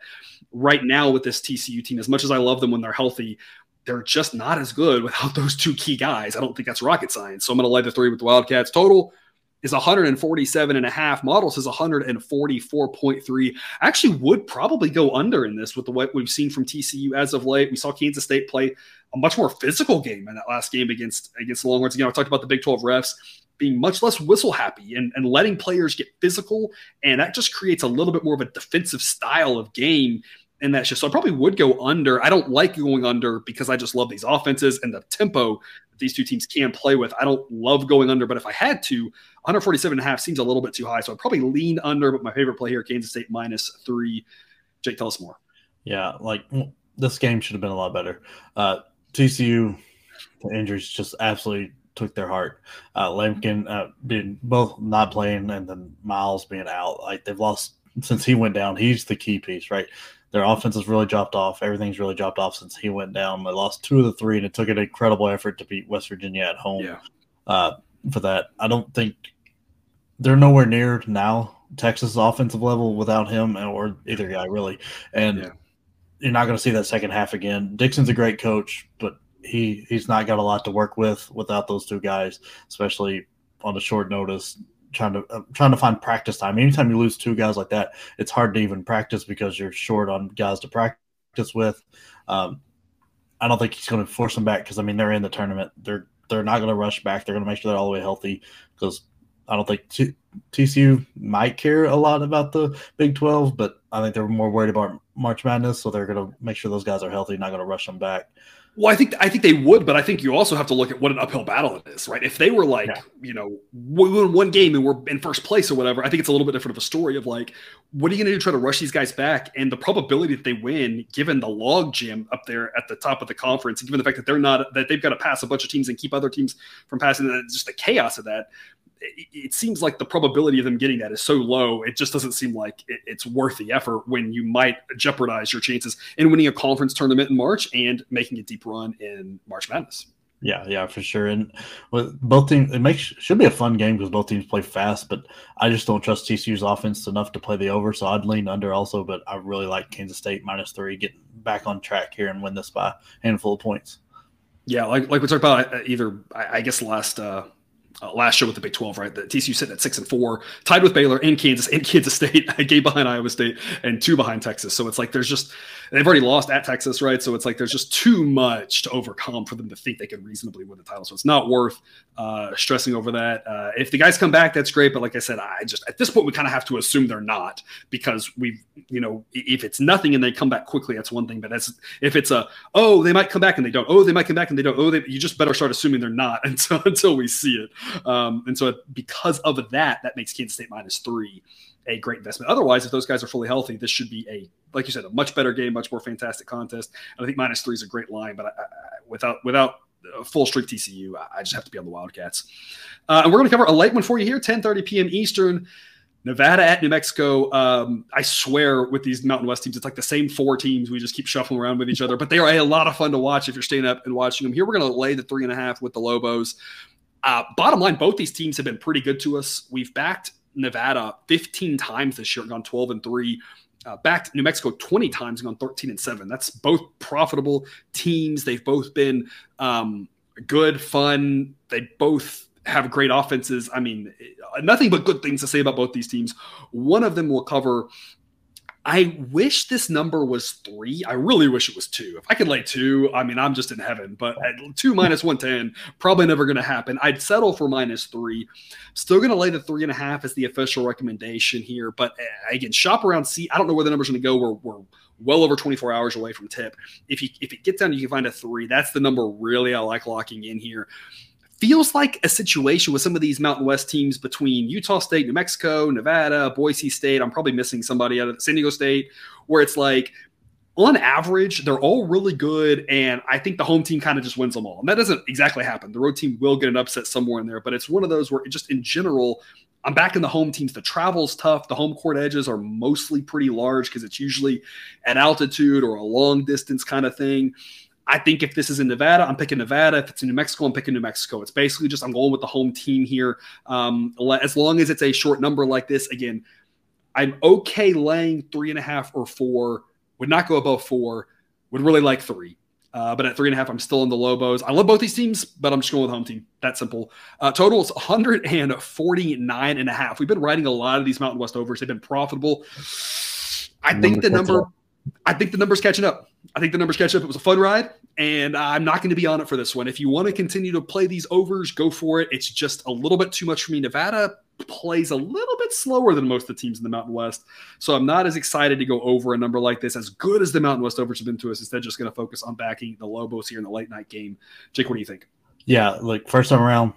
Right now, with this TCU team, as much as I love them when they're healthy, they're just not as good without those two key guys. I don't think that's rocket science. So I'm going to lay the three with the Wildcats. Total is 147 and a half. Models is 144.3. I actually would probably go under in this with the what we've seen from TCU as of late. We saw Kansas State play a much more physical game in that last game against against the Longhorns. Again, I talked about the Big 12 refs being much less whistle happy and, and letting players get physical. And that just creates a little bit more of a defensive style of game in that shift. So I probably would go under. I don't like going under because I just love these offenses and the tempo that these two teams can play with. I don't love going under, but if I had to, 147 and a half seems a little bit too high. So I'd probably lean under, but my favorite play here, Kansas State minus three. Jake, tell us more. Yeah, like this game should have been a lot better. Uh, TCU, injuries just absolutely took their heart. Uh, Lampkin uh, being both not playing and then Miles being out, like they've lost since he went down. He's the key piece, right? Their offense has really dropped off. Everything's really dropped off since he went down. They lost two of the three, and it took an incredible effort to beat West Virginia at home. Yeah. Uh, for that, I don't think they're nowhere near now Texas offensive level without him or either guy really, and. Yeah. You're not going to see that second half again. Dixon's a great coach, but he he's not got a lot to work with without those two guys, especially on a short notice. Trying to uh, trying to find practice time. Anytime you lose two guys like that, it's hard to even practice because you're short on guys to practice with. Um, I don't think he's going to force them back because I mean they're in the tournament. They're they're not going to rush back. They're going to make sure they're all the way healthy because I don't think T- TCU might care a lot about the Big 12, but I think they're more worried about March Madness, so they're going to make sure those guys are healthy, not going to rush them back. Well, I think I think they would, but I think you also have to look at what an uphill battle it is, right? If they were like, yeah. you know, we win one game and we're in first place or whatever, I think it's a little bit different of a story of like, what are you going to do to try to rush these guys back? And the probability that they win, given the log jam up there at the top of the conference, and given the fact that they're not that they've got to pass a bunch of teams and keep other teams from passing, just the chaos of that, it seems like the probability of them getting that is so low. It just doesn't seem like it's worth the effort when you might jeopardize your chances in winning a conference tournament in March and making a deep run in March Madness. Yeah, yeah, for sure. And with both teams, it makes should be a fun game because both teams play fast. But I just don't trust TCU's offense enough to play the over, so I'd lean under also. But I really like Kansas State minus three, getting back on track here and win this by a handful of points. Yeah, like like we talked about uh, either I guess last uh, uh, last year with the Big 12, right? The TCU sitting at six and four, tied with Baylor and Kansas and Kansas State, a game behind Iowa State and two behind Texas. So it's like there's just they've already lost at Texas, right? So it's like there's just too much to overcome for them to think they can reasonably win the title. So it's not worth uh, stressing over that. Uh, if the guys come back, that's great. But like I said, I just at this point we kind of have to assume they're not because we've you know if it's nothing and they come back quickly, that's one thing. But that's if it's a oh they might come back and they don't, oh they might come back and they don't, oh they, you just better start assuming they're not until until we see it. Um, and so because of that, that makes Kansas State minus three a great investment. Otherwise, if those guys are fully healthy, this should be a like you said a much better game, much more fantastic contest. And I think minus three is a great line, but I, I, without without full streak TCU, I just have to be on the Wildcats. Uh, and we're going to cover a late one for you here, 10:30 p.m. Eastern. Nevada at New Mexico. Um, I swear, with these Mountain West teams, it's like the same four teams. We just keep shuffling around with each other, but they are a lot of fun to watch if you're staying up and watching them. Here, we're going to lay the three and a half with the Lobos. Uh, bottom line, both these teams have been pretty good to us. We've backed Nevada 15 times this year, gone 12 and three. Uh, backed New Mexico 20 times, gone 13 and seven. That's both profitable teams. They've both been um, good, fun. They both have great offenses. I mean, nothing but good things to say about both these teams. One of them will cover I wish this number was three. I really wish it was two. If I could lay two, I mean, I'm just in heaven. But at two minus 110, probably never going to happen. I'd settle for minus three. Still going to lay the three and a half as the official recommendation here. But uh, again, shop around, see. I don't know where the number's going to go. We're, we're well over 24 hours away from tip. If you if it gets down, you can find a three. That's the number really I like locking in here feels like a situation with some of these Mountain West teams between Utah State, New Mexico, Nevada, Boise State. I'm probably missing somebody out of San Diego State, where it's like on average, they're all really good, and I think the home team kind of just wins them all. And that doesn't exactly happen. The road team will get an upset somewhere in there, but it's one of those where just in general, I'm back in the home teams. The travel's tough. The home court edges are mostly pretty large because it's usually at altitude or a long distance kind of thing. I think if this is in Nevada, I'm picking Nevada. If it's in New Mexico, I'm picking New Mexico. It's basically just I'm going with the home team here. Um, as long as it's a short number like this, again, I'm okay laying three and a half or four. Would not go above four. Would really like three. Uh, but at three and a half, I'm still in the Lobos. I love both these teams, but I'm just going with the home team. That simple. Uh, total is 149 and a half. We've been riding a lot of these Mountain West overs. They've been profitable. I think the number. I think the number's catching up. I think the numbers catch up. It was a fun ride, and I'm not going to be on it for this one. If you want to continue to play these overs, go for it. It's just a little bit too much for me. Nevada plays a little bit slower than most of the teams in the Mountain West, so I'm not as excited to go over a number like this. As good as the Mountain West overs have been to us, instead just going to focus on backing the Lobos here in the late night game. Jake, what do you think? Yeah, like first time around,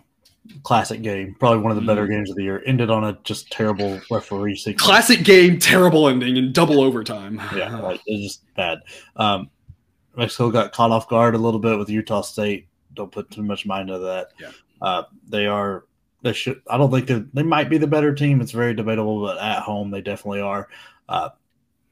classic game, probably one of the better mm. games of the year. Ended on a just terrible referee sequence. Classic game, terrible ending, in double overtime. yeah, like, it's just bad. Um, Mexico got caught off guard a little bit with Utah State. Don't put too much mind into that. Yeah, uh, they are. They should. I don't think they they might be the better team. It's very debatable, but at home they definitely are. Uh,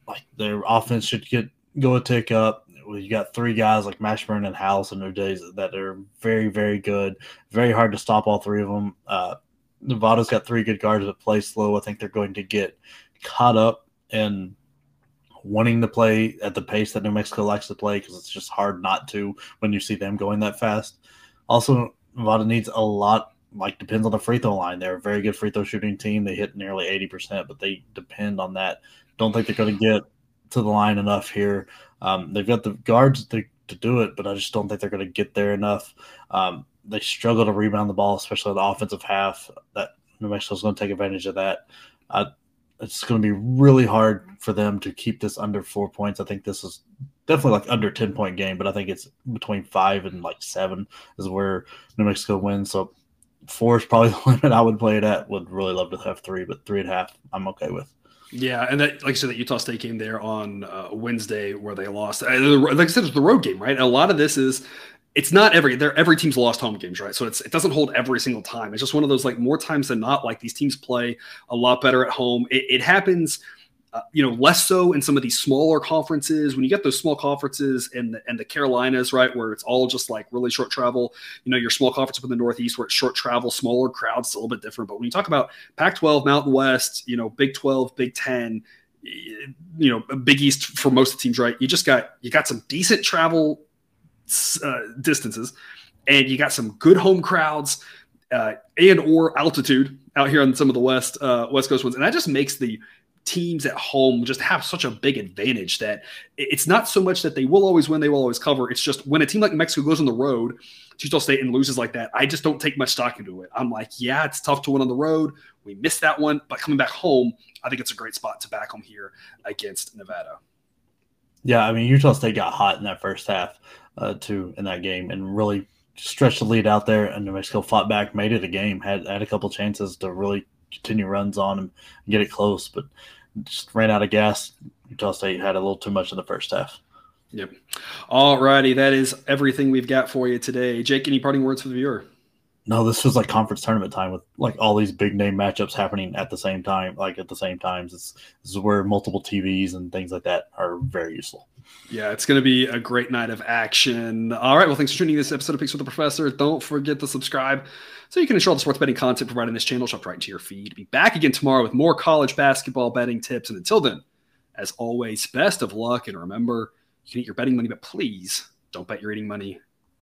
like their offense should get go a tick up you got three guys like Mashburn and House in their days that are very, very good. Very hard to stop all three of them. Uh, Nevada's got three good guards that play slow. I think they're going to get caught up in wanting to play at the pace that New Mexico likes to play because it's just hard not to when you see them going that fast. Also, Nevada needs a lot. Like depends on the free throw line. They're a very good free throw shooting team. They hit nearly eighty percent, but they depend on that. Don't think they're going to get to the line enough here. Um, they've got the guards to, to do it, but I just don't think they're going to get there enough. Um, they struggle to rebound the ball, especially the offensive half. That New Mexico's going to take advantage of that. Uh, it's going to be really hard for them to keep this under four points. I think this is definitely like under 10 point game, but I think it's between five and like seven is where New Mexico wins. So four is probably the limit I would play it at. Would really love to have three, but three and a half I'm okay with. Yeah, and that, like I said, that Utah State game there on uh, Wednesday where they lost. Uh, like I said, it's the road game, right? A lot of this is it's not every they every team's lost home games, right? So it's it doesn't hold every single time. It's just one of those like more times than not, like these teams play a lot better at home. It, it happens uh, you know, less so in some of these smaller conferences. When you get those small conferences in the, in the Carolinas, right, where it's all just like really short travel, you know, your small conference up in the Northeast where it's short travel, smaller crowds, it's a little bit different. But when you talk about Pac 12, Mountain West, you know, Big 12, Big 10, you know, Big East for most of the teams, right, you just got, you got some decent travel uh, distances and you got some good home crowds uh, and or altitude out here on some of the west uh, west coast ones, and that just makes the teams at home just have such a big advantage that it's not so much that they will always win, they will always cover. It's just when a team like Mexico goes on the road to Utah State and loses like that, I just don't take much stock into it. I'm like, yeah, it's tough to win on the road. We missed that one, but coming back home, I think it's a great spot to back home here against Nevada. Yeah, I mean Utah State got hot in that first half uh, too in that game and really stretched the lead out there. And New Mexico fought back, made it a game, had had a couple chances to really continue runs on and get it close, but just ran out of gas. Utah State had a little too much in the first half. Yep. All righty. That is everything we've got for you today. Jake, any parting words for the viewer? No, this was like conference tournament time with like all these big name matchups happening at the same time, like at the same times. It's, this is where multiple TVs and things like that are very useful. Yeah, it's going to be a great night of action. All right. Well, thanks for tuning in this episode of Picks with the Professor. Don't forget to subscribe so you can ensure the sports betting content provided in this channel dropped right into your feed. Be back again tomorrow with more college basketball betting tips. And until then, as always, best of luck. And remember, you can eat your betting money, but please don't bet your eating money